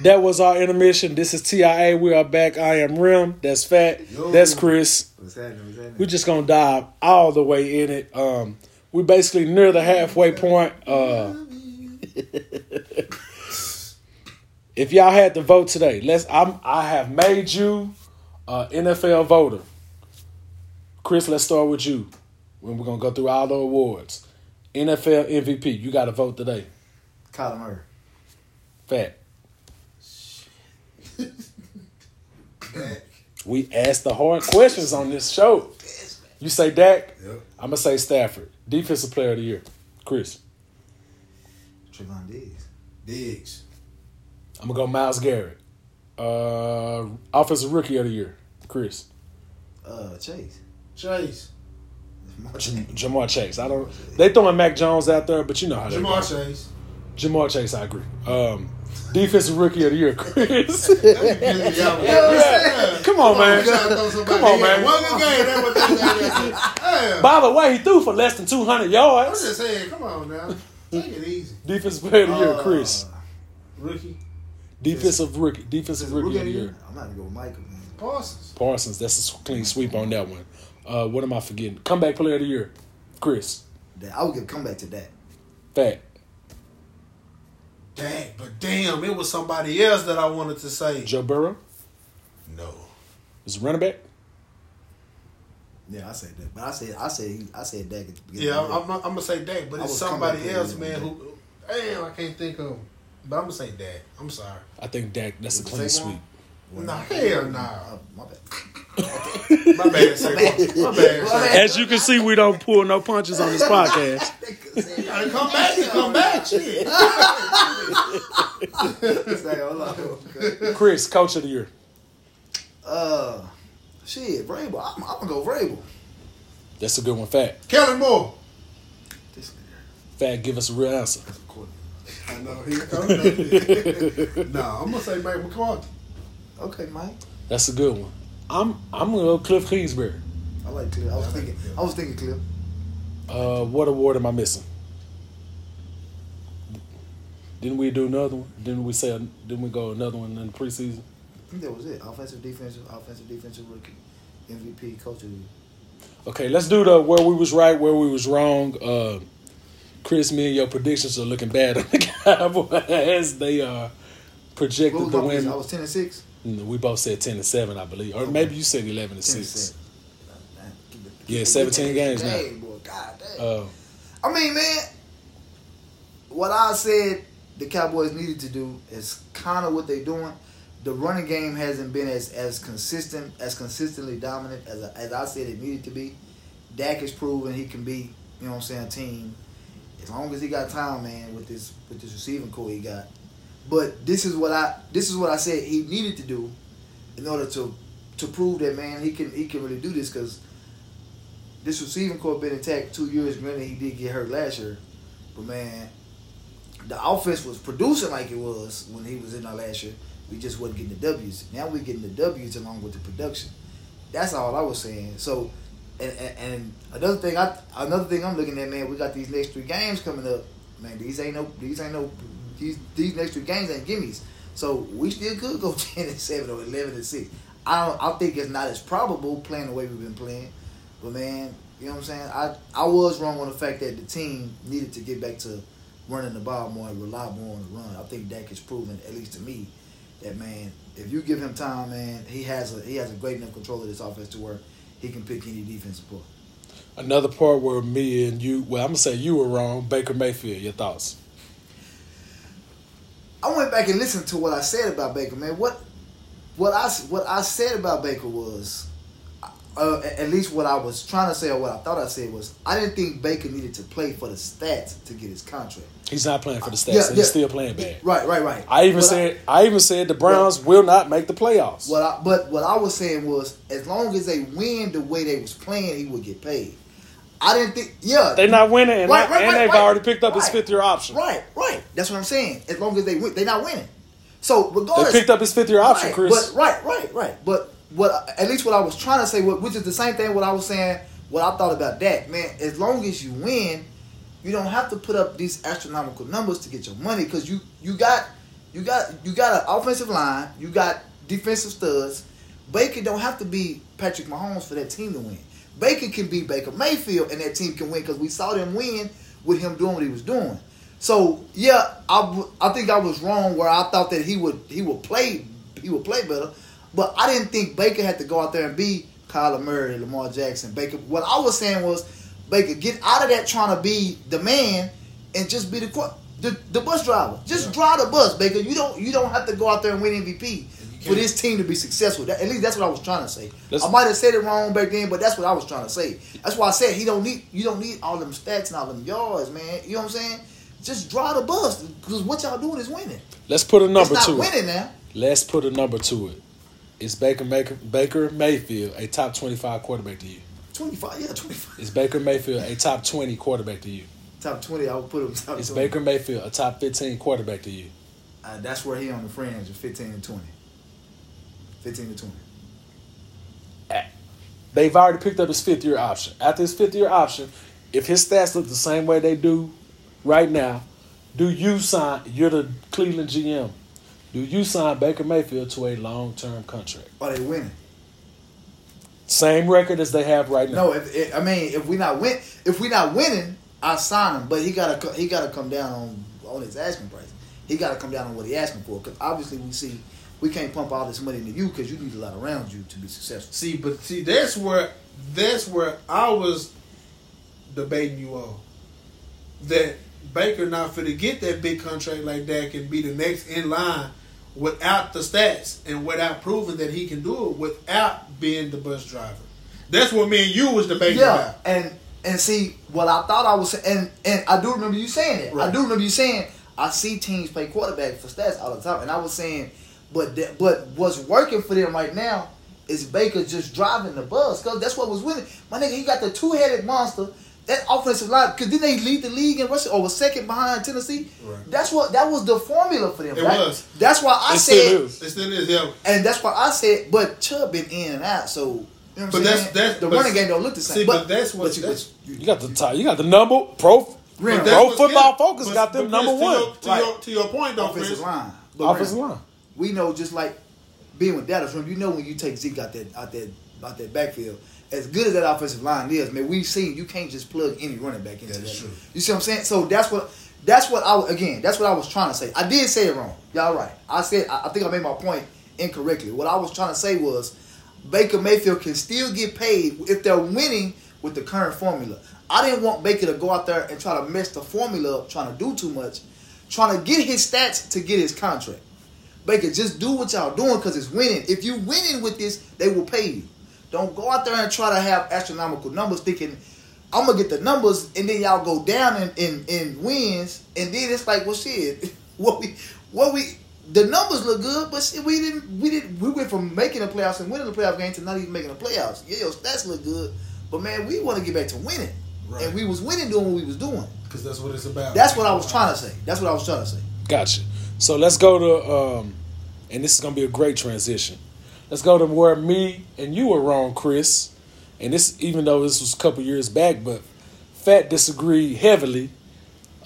That was our intermission. This is TIA. We are back. I am Rim. That's Fat. Yo. That's Chris. What's happening? What's happening? We're just gonna dive all the way in it. Um, we basically near the halfway point. Uh, if y'all had to vote today, let's. I'm. I have made you a NFL voter. Chris, let's start with you. When we're gonna go through all the awards. NFL MVP. You got to vote today. Kyler Murray. Fat. We ask the hard questions on this show. You say Dak. Yep. I'm gonna say Stafford. Defensive Player of the Year. Chris. Trevon Diggs. Diggs. I'm gonna go Myles Garrett. Uh, Offensive Rookie of the Year. Chris. Uh, Chase. Chase. Ja'Marr Chase. Ja'Marr Chase. I don't. They throwing Mac Jones out there, but you know how they Jamar go. Chase. Ja'Marr Chase. I agree. Um, defensive Rookie of the Year. Chris. yeah. Come on, man. Come on, man. One good game. That was that. Damn. By the way, he threw for less than 200 yards. I'm yards. just saying. Come on now. Take it easy. Defensive Player of the Year. Uh, Chris. Rookie. Defensive Rookie. Defensive Rookie of the Year. I'm not gonna go with Michael, man. Parsons. Parsons, that's a clean sweep on that one. Uh, what am I forgetting? Comeback player of the year, Chris. I would give comeback to that. Fat. Dang, but damn, it was somebody else that I wanted to say. Joe Burrow No. is running back. Yeah, I said that, but I said I said I said Dak. at the beginning Yeah, I'm. I'm, I'm gonna say Dak, but I it's was somebody else, man. Who? Damn, I can't think of. But I'm gonna say Dak. I'm sorry. I think Dak. That's a clean Saquon? sweep. Nah, hell nah. Uh, my bad. My bad, Saquon. My bad. Saquon. As you can see, we don't pull no punches on this podcast. Come back. Come back. Shit. Say, hold on. Chris, coach of the year. Uh, shit, Vrabel. I'm, I'm gonna go Vrabel. That's a good one. Fat. Kellen Moore. This nigga. Fat. Give us a real answer. I know. Here comes that. nah, I'm gonna say Mike McCarthy. Okay, Mike. That's a good one. I'm I'm gonna go Cliff Kingsbury. I like Cliff. I was thinking. I was thinking Cliff. Uh, what award am I missing? Didn't we do another one? Didn't we say? Didn't we go another one in the preseason? I think that was it. Offensive, defensive, offensive, defensive rookie, MVP, coach of the year. Okay, let's do the where we was right, where we was wrong. Uh, Chris, me and your predictions are looking bad on the Cowboys. As they are What projected was to my prediction? I was ten and six. Mm, We both said ten to seven, I believe, or maybe you said eleven to 10 six. seven. Man, keep it- Yeah, 17 games now. Dang, boy, God damn. Uh, I mean, man, what I said the Cowboys needed to do is kind of what they're doing. The running game hasn't been as as consistent, as consistently dominant as I, as I said it needed to be. Dak has proven he can be, you know what I'm saying, a team as long as he got time, man, with this with this receiving corps he got. But this is what I this is what I said he needed to do in order to to prove that man he can he can really do this because this receiving corps been intact two years. Granted, he did get hurt last year, but man, the offense was producing like it was when he was in our last year. We just wasn't getting the W's. Now we're getting the W's along with the production. That's all I was saying. So, and, and, and another thing, I another thing I'm looking at, man, we got these next three games coming up. Man, these ain't no, these ain't no, these these next two games ain't gimmies. So we still could go ten and seven or eleven and six. I don't, I think it's not as probable playing the way we've been playing. But man, you know what I'm saying? I I was wrong on the fact that the team needed to get back to running the ball more and rely more on the run. I think Dak has proven, at least to me, that man, if you give him time, man, he has a he has a great enough control of this offense to where he can pick any defensive part. another part where me and you, well, I'm gonna say you were wrong. Baker Mayfield, your thoughts? I went back and listened to what I said about Baker, man. What what I what I said about Baker was, uh, at least what I was trying to say or what I thought I said was, I didn't think Baker needed to play for the stats to get his contract. He's not playing for the stats. Yeah, yeah. He's still playing bad. Right, right, right. I even said I, even said the Browns will not make the playoffs. What I, but what I was saying was, as long as they win the way they was playing, he would get paid. I didn't think, yeah, They're not winning, and, Right, right, and right, they've already picked up his fifth year option. right, right. That's what I'm saying. As long as they win, they're not winning. So regardless, They picked up his fifth year option, right, Chris. But right, right, right. But what at least what I was trying to say, which is the same thing, what I was saying, what I thought about that, man. As long as you win, you don't have to put up these astronomical numbers to get your money because you you got You got you got an offensive line. You got defensive studs. Baker don't have to be Patrick Mahomes for that team to win. Baker can be Baker Mayfield, and that team can win because we saw them win with him doing what he was doing. So yeah, I, I think I was wrong where I thought that he would he would play he would play better, but I didn't think Baker had to go out there and be Kyler Murray, Lamar Jackson, Baker. What I was saying was Baker get out of that trying to be the man and just be the the, the bus driver. Just drive the bus, Baker. You don't you don't have to go out there and win MVP for this team to be successful. That, at least that's what I was trying to say. Let's- I might have said it wrong back then, but that's what I was trying to say. That's why I said he don't need you don't need all them stats and all them yards, man. You know what I'm saying? Just drive the bus because what y'all doing is winning. Let's put a number it's not to it. winning now. Let's put a number to it. Is Baker Maker, Baker Mayfield a top twenty five quarterback to you? Twenty five, yeah, twenty five. Is Baker Mayfield a top twenty quarterback to you? Top twenty, I would put him top Is 20. Baker Mayfield a top fifteen quarterback to you? Uh, that's where he on the fringe of fifteen and twenty. Fifteen to twenty. Eh, they've already picked up his fifth year option. After his fifth year option, if his stats look the same way they do right now, do you sign? You're the Cleveland GM. Do you sign Baker Mayfield to a long term contract? Are they winning? Same record as they have right now. No, if, if I mean if we not win, if we not winning, I sign him. But he gotta he gotta come down on on his asking price. He gotta come down on what he asking for. Because obviously we see we can't pump all this money into you because you need a lot around you to be successful. See, but see, that's where that's where I was debating you on. That Baker not for to get that big contract like that can be the next in line without the stats and without proving that he can do it without being the bus driver. That's what me and you was debating Yeah, about. and and see what I thought I was and and I do remember you saying that. I do remember you saying I see teams play quarterback for stats all the time, and I was saying, but that, but what's working for them right now is Baker just driving the bus because that's what was winning. My nigga, he got the two headed monster. That offensive line, because didn't they lead the league in rushing or was second behind Tennessee? Right. That's what that was the formula for them. It That- was. That's why I It said, still is. It still is, yeah. and that's why I said, but Chubb been in and out, so. You know what I'm But saying? that's- that's- the but- running game don't look the same. see, but that's what- you, that's- you, You got the top, you got the number pro Rim. But that's pro football good. focus But- got them number to one. your- To, Right. your, to your point, though, offensive Chris, line. But offensive Rim, line. We know just like being with Dallas, you know when you take Zeke out that out that out that backfield, as good as that offensive line is, man, we've seen you can't just plug any running back into That that. true. You see what I'm saying? So that's what that's what I again that's what I was trying to say. I did say it wrong. Y'all right. I said I, I think I made my point incorrectly. What I was trying to say was Baker Mayfield can still get paid if they're winning with the current formula. I didn't want Baker to go out there and try to mess the formula up, trying to do too much, trying to get his stats to get his contract. Baker, just do what y'all doing because it's winning. If you winning with this, they will pay you. Don't go out there and try to have astronomical numbers thinking I'm gonna get the numbers and then y'all go down in, in, in wins and then it's like, well shit, what we what we the numbers look good, but shit, we didn't we didn't we went from making the playoffs and winning the playoff game to not even making the playoffs. Yeah, your stats look good, but man, we want to get back to winning. Right. And we was winning doing what we was doing. because that's what it's about. That's what I was trying to say. That's what I was trying to say. Gotcha. So let's go to, um, and this is gonna be a great transition. Let's go to where me and you were wrong, Chris. And this, even though this was a couple years back, but Fat disagreed heavily.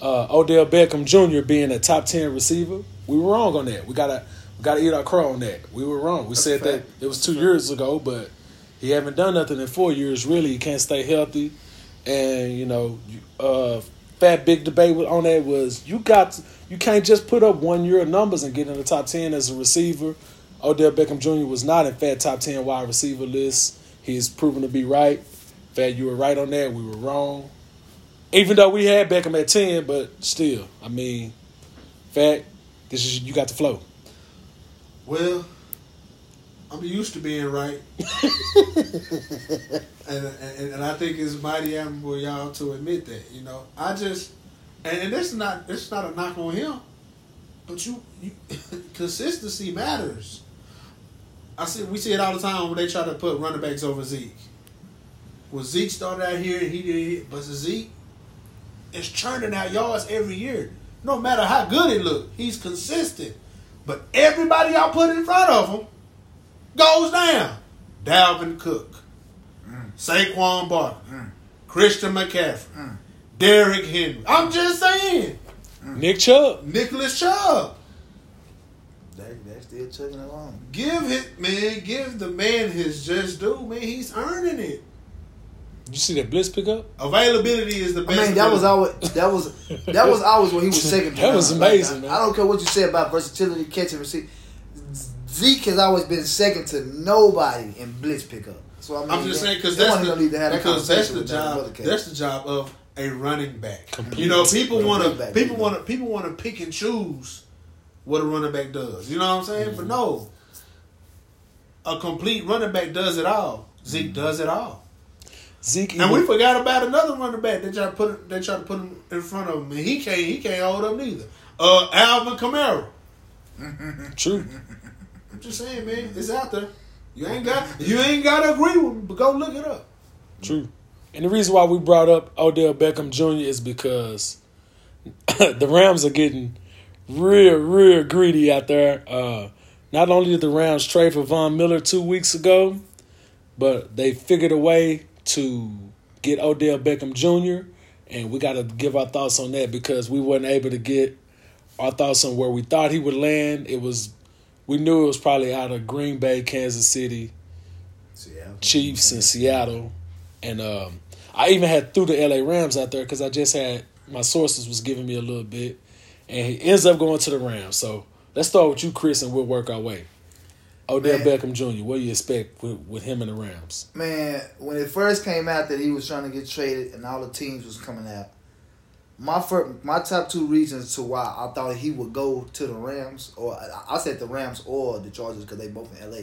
Uh, Odell Beckham Jr. being a top ten receiver, we were wrong on that. We gotta, we gotta eat our crow on that. We were wrong. We That's said that it was two years ago, but he haven't done nothing in four years. Really, he can't stay healthy, and you know, uh, fat big debate on that was you got to, you can't just put up one year of numbers and get in the top ten as a receiver. Odell Beckham Jr. was not in fat top ten wide receiver list. He's proven to be right. Fat, you were right on that. We were wrong. Even though we had Beckham at ten, but still, I mean, fat, this is you got the flow. Well, I'm used to being right, and, and and I think it's mighty admirable y'all to admit that. You know, I just and, and this is not this is not a knock on him, but you, you consistency matters. I see we see it all the time when they try to put running backs over Zeke. Well, Zeke started out here and he did, but Zeke is churning out yards every year. No matter how good he look, he's consistent. But everybody y'all put in front of him goes down. Dalvin Cook, mm. Saquon Barkley, mm. Christian McCaffrey, mm. Derrick Henry. I'm just saying, Nick Chubb. Nicholas Chubb. They they still chugging along. Give it, man. Give the man his just due, man. He's earning it. You see that blitz pickup? Availability is the I best. mean, that was always that was that was always when he was second. That was amazing, Like, man. I, I don't care what you say about versatility, catching, receive. Zeke has always been second to nobody in blitz pickup. So I mean, I'm just they- saying because that's the, need to have that because that's the job. That's the job of a running back. Complete. You know, people want to people want to people want to pick and choose what a running back does. You know what I'm saying? Mm-hmm. But no, a complete running back does it all. Zeke Mm-hmm. does it all. Zeke, And we forgot about another running back. Try to put try to put him in front of him, and he can't he can't hold up neither. Uh, Alvin Kamara. true. I'm just saying, man, it's out there. You ain't got you ain't got to agree with me, but go look it up. True. And the reason why we brought up Odell Beckham Jr. is because the Rams are getting real, real greedy out there. Uh, not only did the Rams trade for Von Miller two weeks ago, but they figured a way to get Odell Beckham Jr. And we got to give our thoughts on that because we weren't able to get our thoughts on where we thought he would land. It was, we knew it was probably out of Green Bay, Kansas City, Seattle. Chiefs in Seattle, and um, I even had threw the LA Rams out there because I just had my sources was giving me a little bit, and he ends up going to the Rams. So let's start with you, Chris, and we'll work our way. Odell Man. Beckham Jr. What do you expect with, with him and the Rams? Man, when it first came out that he was trying to get traded and all the teams was coming out, my first, my top two reasons to why I thought he would go to the Rams, or I- I said the Rams or the Chargers because they both in LA,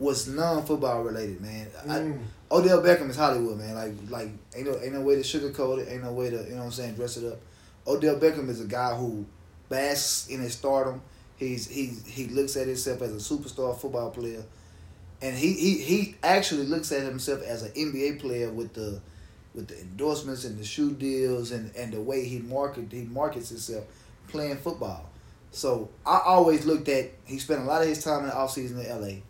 was non football related. Man, Mm. I, Odell Beckham is Hollywood, man. Like like ain't no ain't no way to sugarcoat it, ain't no way to you know what I'm saying dress it up. Odell Beckham is a guy who basks in his stardom. He's he's he looks at himself as a superstar football player and he, he he actually looks at himself as an NBA player with the with the endorsements and the shoe deals and, and the way he market he markets himself playing football. So I always looked at he spent a lot of his time in the offseason in LA.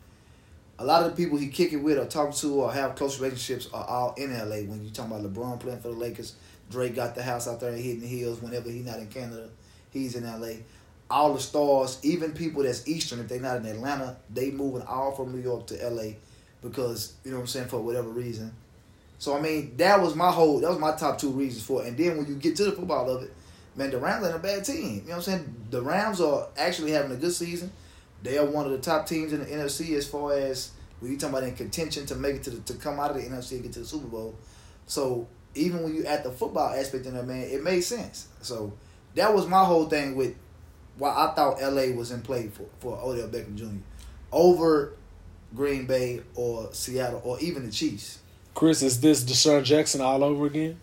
A lot of the people he kick it with or talk to or have close relationships are all in LA. When you talking about LeBron playing for the Lakers, Drake got the house out there in Hidden Hills. Whenever he's not in Canada, he's in LA. All the stars, even people that's Eastern, if they're not in Atlanta, they moving all from New York to LA because you know what I'm saying for whatever reason. So I mean that was my whole that was my top two reasons for it. And then when you get to the football of it, man, the Rams ain't a bad team. You know what I'm saying? The Rams are actually having a good season. They are one of the top teams in the NFC as far as when you talking about in contention to make it to the, to come out of the NFC and get to the Super Bowl. So even when you at the football aspect in there, man, it made sense. So that was my whole thing with why I thought LA was in play for, for Odell Beckham Jr. over Green Bay or Seattle or even the Chiefs. Chris, is this DeSean Jackson all over again?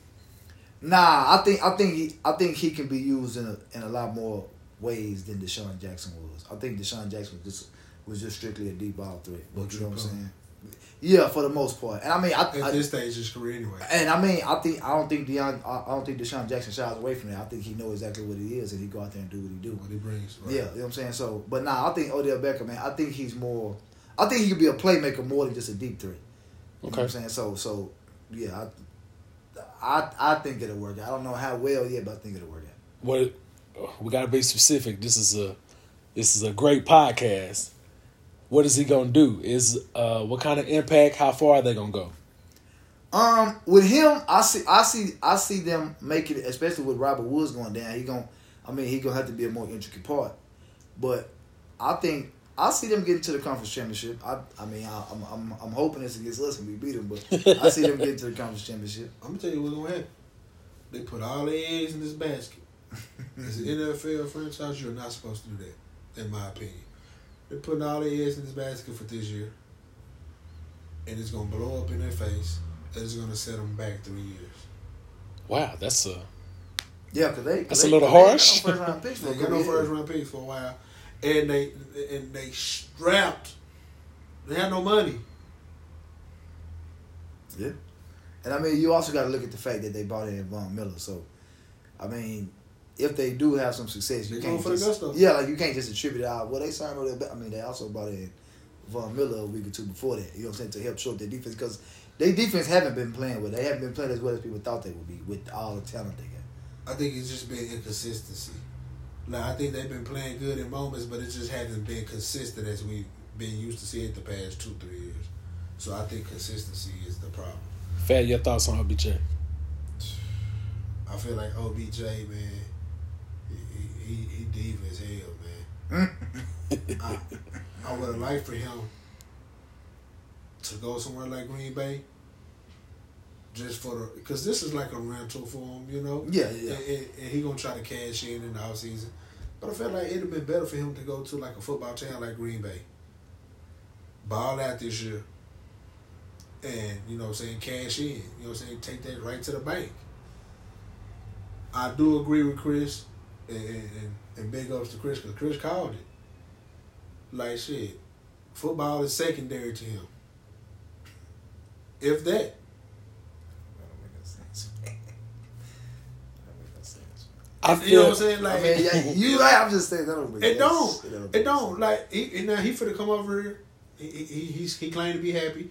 Nah, I think I think he I think he can be used in a in a lot more ways than DeSean Jackson was. I think DeSean Jackson was just was just strictly a deep ball threat. But you know what I'm saying? Yeah, for the most part. And I mean, I, At I this stage of his career, anyway. and I mean, I think I don't think Deion, I I don't think DeSean Jackson shies away from that. I think he knows exactly what he is, and he go out there and do what he do. What he brings. Right? Yeah, you know what I'm saying. So, but nah, I think Odell Beckham, man, I think he's more. I think he could be a playmaker more than just a deep threat. You know what I'm saying? So, so yeah, I, I, I think it'll work. out. I don't know how well yet, but I think it'll work out. What we got to be specific. This is a this is a great podcast. What is he gonna do? Is uh, what kind of impact? How far are they gonna go? Um, with him, I see, I see, I see them making it, especially with Robert Woods going down. He gonna, I mean, he gonna have to be a more intricate part. But I think I see them getting to the conference championship. I, I mean, I, I'm, I'm, I'm hoping it's against us and we beat them, but I see them getting to the conference championship. I'm gonna tell you what's gonna happen. They put all their eggs in this basket. As an NFL franchise, you're not supposed to do that, in my opinion. They're putting all their eggs in this basket for this year, and it's gonna blow up in their face. And it's gonna set them back three years. Wow, that's a Yeah, cause they That's they, a little they got harsh. No first round picks for They a got no first round picks for a while, and they and they strapped. They had no money. Yeah, and I mean, you also got to look at the fact that they brought in Von Miller. So, I mean, if they do have some success, you They can't going for the just, gusto. yeah, like you can't just attribute it out. Well, they signed all that. I mean, they also brought in Von Miller a week or two before that. You know what I'm saying to help short their defense because their defense haven't been playing well. They haven't been playing as well as people thought they would be with all the talent they got. I think it's just been inconsistency. Like I think they've been playing good in moments, but it just hasn't been consistent as we've been used to see it the past two three years. So I think consistency is the problem. Fat, your thoughts on OBJ? I feel like OBJ man, he he, diva as hell, man. Mm. I, I would have liked for him to go somewhere like Green Bay. Just for the, because this is like a rental for him, you know. Yeah, yeah. And, and, and he gonna try to cash in in the off season. But I felt like it'd have been better for him to go to like a football town like Green Bay. Ball out this year. And, you know what I'm saying, cash in. You know what I'm saying? Take that right to the bank. I do agree with Chris and, and, and big ups to Chris because Chris called it. Like shit. Football is secondary to him. If that. That don't make no sense. That don't make no sense. I you know what I'm saying? Like I mean, yeah, you right. I'm just saying that don't make It don't. It don't. Like he now he finna come over here. He he he, he's, he claimed to be happy.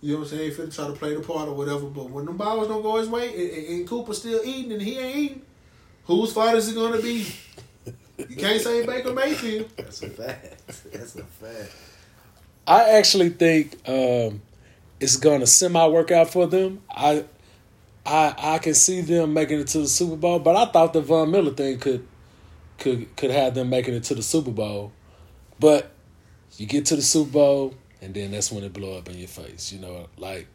You know what I'm saying? He finna try to play the part or whatever. But when the balls don't go his way and, and, and Cooper still eating and he ain't eating, whose fault is it gonna be? You can't say Baker Mayfield. That's a fact. That's a fact. I actually think um, it's gonna semi work out for them. I I I can see them making it to the Super Bowl, but I thought the Von Miller thing could could could have them making it to the Super Bowl. But you get to the Super Bowl and then that's when it blow up in your face. You know, like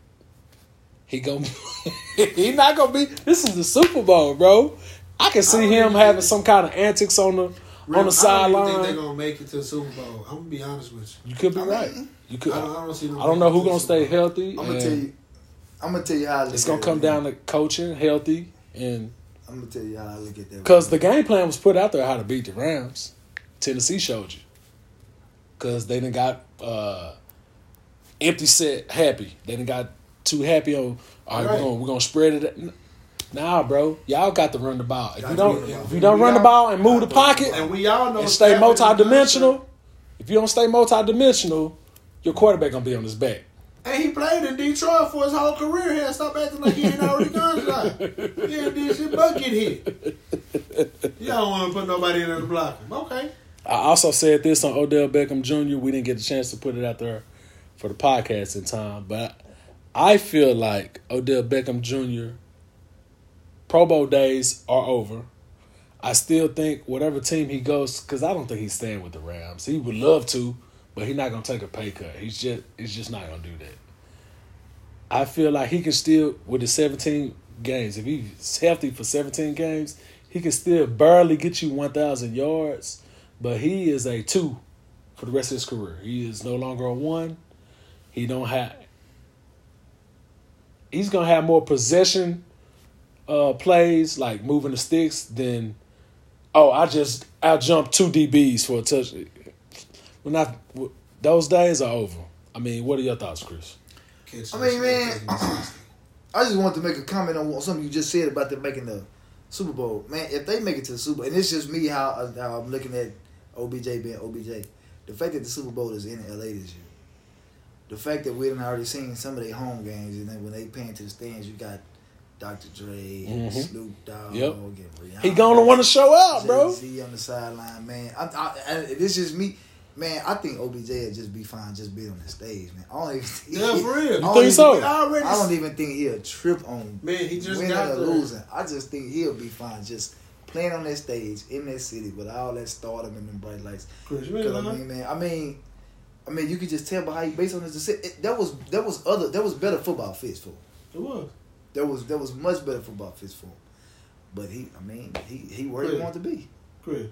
he gonna he not gonna be this is the Super Bowl, bro. I can see I him having think- some kind of antics on the on the I don't think sideline. they're gonna make it to the Super Bowl. I'm gonna be honest with you. You could be I right. mean, You could. I don't, I don't see. them I don't know who's gonna stay healthy. I'm gonna tell you. I'm gonna tell you how I look It's at gonna come down to coaching, healthy, and I'm gonna tell you how I look at that. because the game plan was put out there how to beat the Rams. Tennessee showed you because they didn't got uh, empty set happy. They didn't got too happy on. All right, Right. we're gonna we're gonna spread it. Nah, bro, y'all got to run the ball. If you don't, run the ball. if you don't run the ball and move the got to run the pocket. And we all know and stay multi-dimensional, if you don't stay multi-dimensional, your quarterback gonna be on his back. And he played in Detroit for his whole career. Here, stop acting like he ain't already done shot. He ain't did shit but get hit. You don't want to put nobody in there to block him. Okay. I also said this on Odell Beckham Jr. We didn't get a chance to put it out there for the podcast in time, but I feel like Odell Beckham Jr. Pro Bowl days are over. I still think whatever team he goes, because I don't think he's staying with the Rams. He would love to, but he's not gonna take a pay cut. He's just he's just not gonna do that. I feel like he can still with the 17 games. If he's healthy for 17 games, he can still barely get you 1,000 yards. But he is a two for the rest of his career. He is no longer a one. He don't have. He's gonna have more possession uh, plays like moving the sticks then Oh, I just I jumped two DBs for a touch. Well, not those days are over. I mean, what are your thoughts, Chris? Catch I mean, man, I just wanted to make a comment on something you just said about them making the Super Bowl. Man, if they make it to the Super Bowl, and it's just me how, how I'm looking at OBJ being OBJ. The fact that the Super Bowl is in LA this year, the fact that we done already seen some of their home games, and then when they pan to the stands, you got Dr. Dre, and Mhm. Snoop Dogg, Yep. and Rihanna. He gonna want to show out, bro. Jay-Z on the sideline, man. I, I, I, this is me, man. I think OBJ would just be fine just being on the stage, man. I don't even think Yeah, for real. I You think even- so? I already I don't even think he'll trip on Man, he just winning got or losing. I just think he'll be fine just playing on that stage in that city with all that stardom and them bright lights. Chris, you 'Cause, I mean, man, I mean, I mean, you could just tell by how he based on his decision. It, that was that was other that was better football fits for. him. It was. That was that was much better football fits for. him. But he, I mean, he he where he wanted to be. Chris.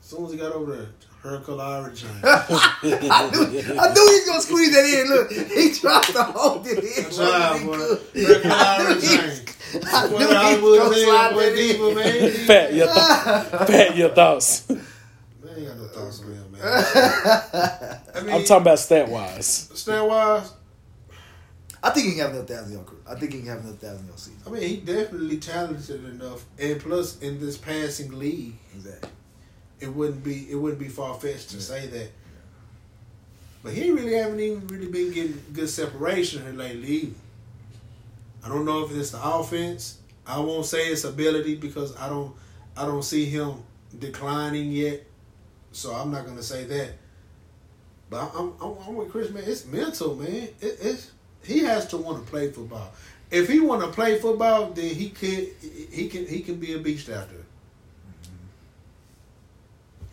As soon as he got over there, Hercule already changed. I knew I knew he was gonna squeeze that in. Look, he tried to hold it in. Good job, He boy. could. Hercule I knew already he- I knew Boy, he Hollywood was gonna man, slide boy, that diva, in. man. Fat your th- fat your thoughts. Man, I ain't got no thoughts on him, man. I mean, I'm talking about stat wise. stand wise. I think he can have another thousand yard career. I think he can have another thousand yard season. I mean, he definitely talented enough, and plus in this passing league, Exactly. it wouldn't be it wouldn't be far fetched to say that. But he really haven't even really been getting good separation here lately. I don't know if it's the offense. I won't say it's ability because I don't I don't see him declining yet, so I'm not gonna say that. But I'm I'm, I'm with Chris, man. It's mental, man. It, it's he has to want to play football. If he want to play football, then he could he can he can be a beast out there.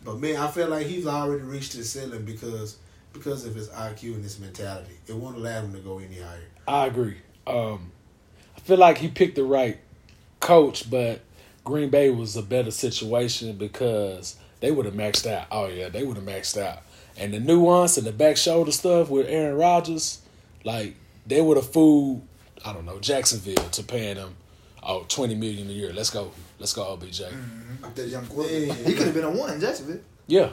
But man, I feel like he's already reached his ceiling because because of his IQ and his mentality. It won't allow him to go any higher. I agree. Um, I feel like he picked the right coach, but Green Bay was a better situation because they would have maxed out. Oh yeah, they would have maxed out. And the nuance and the back shoulder stuff with Aaron Rodgers, like they would have fooled. I don't know Jacksonville to paying them oh 20 million a year. Let's go, let's go OBJ. Mm-hmm. That young quarterback. Yeah. He could have been a one in Jacksonville. Yeah,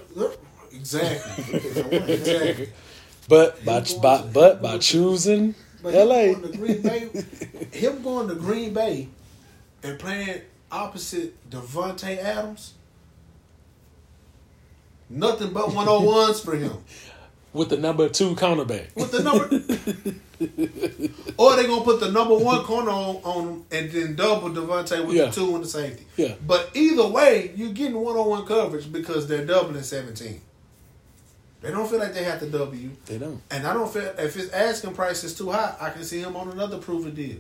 Exactly. He could have been a one in Jacksonville. exactly. but by by but by choosing But him L.A. going to Green Bay, him going to Green Bay and playing opposite Davante Adams, nothing but one on ones for him. with the number two cornerback. With the number, or they gonna put the number one corner on, on him and then double Davante with Yeah. the two and the safety. Yeah. But either way, you're getting one on one coverage because they're doubling seventeen. They don't feel like they have to double you. They don't. And I don't feel if his asking price is too high, I can see him on another proven deal.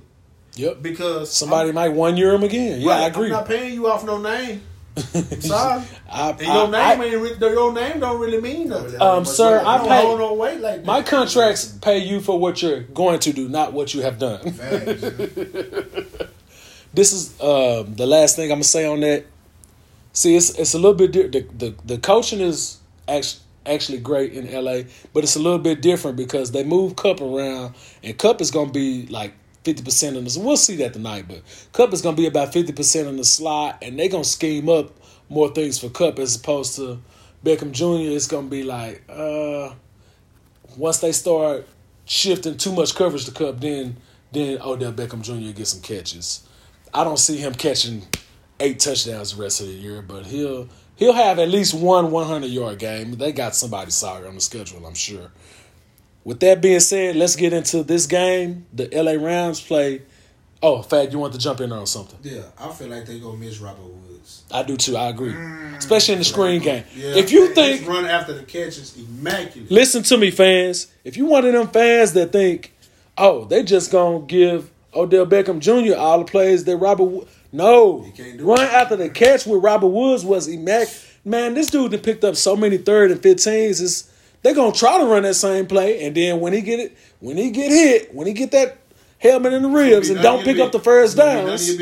Yep. Because Somebody I'm, might one year him again. Yeah, right, I agree. I'm not paying you off no name. Sorry. I, And your I- name I- ain't re- your name don't really mean nothing. Um, sir, I I don't pay- hold no weight like that. my contracts pay you for what you're going to do, not what you have done. This is um, the last thing I'm gonna say on that. See, it's it's a little bit di- the the, the coaching is actually actually great in LA, but it's a little bit different because they move Kupp around, and Kupp is gonna be like fifty percent in this. We'll see that tonight, but Kupp is gonna be about fifty percent in the slot, and they're gonna scheme up more things for Kupp as opposed to Beckham Jr. It's gonna be like uh, once they start shifting too much coverage to Kupp, then then Odell Beckham Jr. get some catches. I don't see him catching eight touchdowns the rest of the year, but he'll he'll have at least one 100 yard game. They got somebody sorry on the schedule, I'm sure. With that being said, let's get into this game. The LA Rams play. Oh, Fad, you want to jump in on something? Yeah, I feel like they gonna miss Robert Woods. I do too. I agree, mm. especially in the screen game. Yeah, if you think run after the catch is immaculate. Listen to me, fans. If you one of them fans that think, oh, they just gonna give Odell Beckham Jr. all the plays that Robert Wo- No. He can't do Run it. after the catch with Robert Woods was immaculate. Man, this dude that picked up so many third and fifteens is they're gonna try to run that same play, and then when he get it, when he get hit, when he get that helmet in the ribs and don't of your pick up the first none of downs,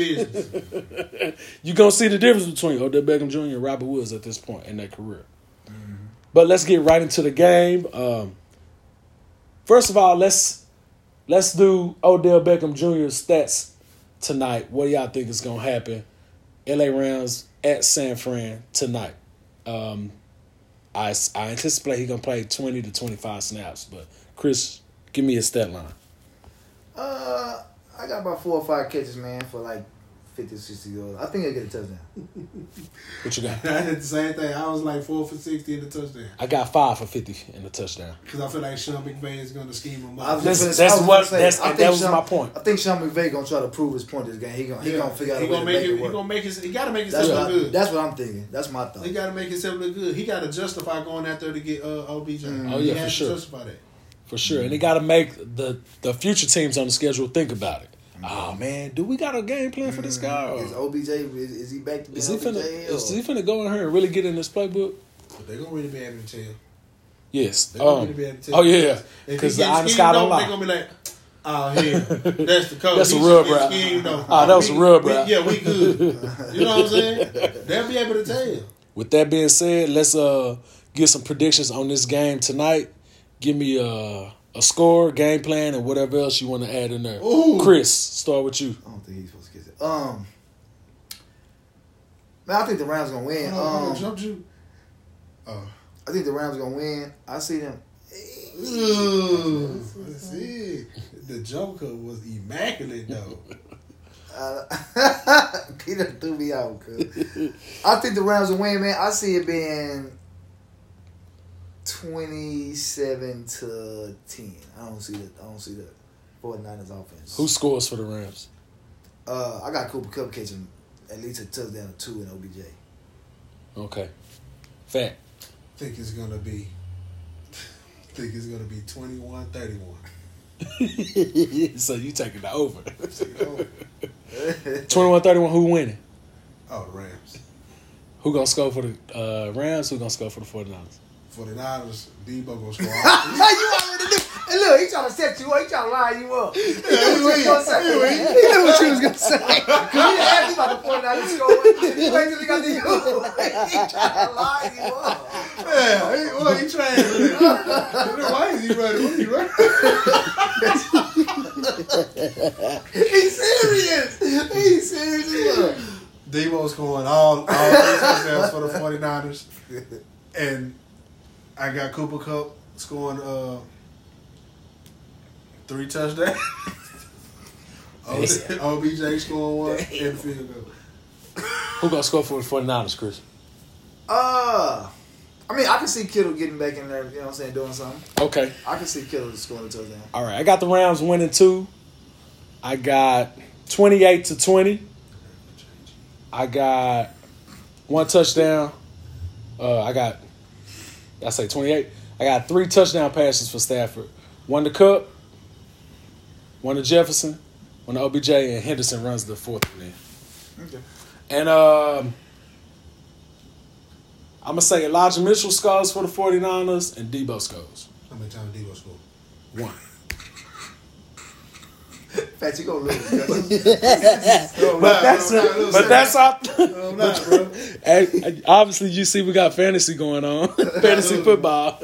you're gonna see the difference between Odell Beckham Jr. and Robert Woods at this point in their career. But let's get right into the game. Um, first of all, let's let's do Odell Beckham Jr.'s stats tonight. What do y'all think is gonna happen? LA Rams at San Fran tonight. Um, I I anticipate he's gonna play twenty to twenty five snaps. But Chris, give me a stat line. Uh, I got about four or five catches, man, for like 50, 60 yards. I think I get a touchdown. What you got? I did the same thing. I was like four for sixty in the touchdown I got five for fifty in the touchdown. because I feel like Sean McVay is gonna scheme him I up. was That's- just that's I was what- say, that's- I think that was Sean- my point. I think Sean McVay gonna try to prove his point this game. He gonna he gonna figure out a he way to gonna make, make it. it He work. gonna make his. He gotta make That's himself what, look I, good. that's what I'm thinking. That's my thought. He got to make himself look good. He got to justify going out there to get uh, OBJ. Oh, yeah, has for to sure. justify that. For sure. And they got to make the, the future teams on the schedule think about it. Oh, man, do we got a game plan for this guy? Or Is OBJ is, is he back to being is, he OBJ? finna, is he finna go in here and really get in this playbook? But they gonna really be able to tell. Yes. They gonna Um, really be able to tell. oh, yeah. Because gets the honest schemed guy don't on, They lie. gonna be like, oh yeah, that's the coach. That's He a should rub, get bro. schemed on. Ah, that was We- a rub, we- bro. Yeah, we good. You know what I'm saying? They'll be able to tell. With that being said, let's uh get some predictions on this game tonight. Give me a, a score, game plan, and whatever else you want to add in there. Ooh. Chris, start with you. I don't think he's supposed to get it. Um, man, I think the Rams gonna win. Hold on, hold on, Um, jumped you. Oh. I think the Rams gonna win. I see them. Ooh, see, the Joker was immaculate though. Uh, Peter threw me out. Cause I think the Rams will win, man. I see it being twenty-seven to ten. I don't see that. I don't see the 49ers offense. Who scores for the Rams? Uh, I got Cooper Kupp catching at least a touchdown or two in OBJ. Okay. Fat. think it's gonna be. think it's gonna be 21-31. so you taking the over. Oh, 21-31, who winning? oh, the Rams. Who gonna score for the uh, Rams? Who gonna score for the 49ers? 49ers, Deebo gonna score. you already knew. Hey, look, he trying to set you up. He trying to line you up. He knew what you was gonna say. He knew what you was gonna say. Cause you didn't ask me about the 49ers scoring. You wait till he got to you. He trying to line you up. yeah, he, what he trying to do? Why is he running? What he running? He's serious. He's serious as. Deebo's scoring all all three touchdowns for the 49ers. And I got Cooper Kupp scoring uh three touchdowns. OBJ scoring one and field goal. Who gonna score for the 49ers, Chris? Uh, I mean, I can see Kittle getting back in there. You know what I'm saying, doing something. Okay. I can see Kittle scoring a touchdown. All right. I got the Rams winning two. I got 28 to 20. I got one touchdown. Uh, I got, I say 28. I got three touchdown passes for Stafford. One to Kupp, one to Jefferson, one to OBJ, and Henderson runs the fourth one in. Okay. And um, I'm going to say Elijah Mitchell scores for the 49ers and Deebo scores. How many times Deebo scored? One. Fat, you gonna lose. But that's, no, but that's our. I'm not, bro. Hey, obviously, you see, we got fantasy going on, fantasy football.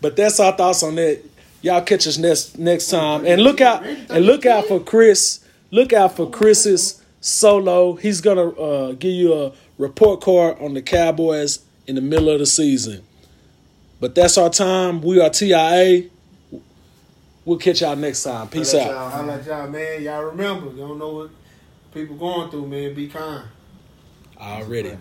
but that's our thoughts on that. Y'all catch us next next time, and look out and look out for Chris. Look out for Chris's solo. He's gonna uh, give you a report card on the Cowboys in the middle of the season. But that's our time. We are TIA. We'll catch y'all next time. Peace out. out. I like y'all, man. Y'all remember, you don't know what people going through, man. Be kind. Already.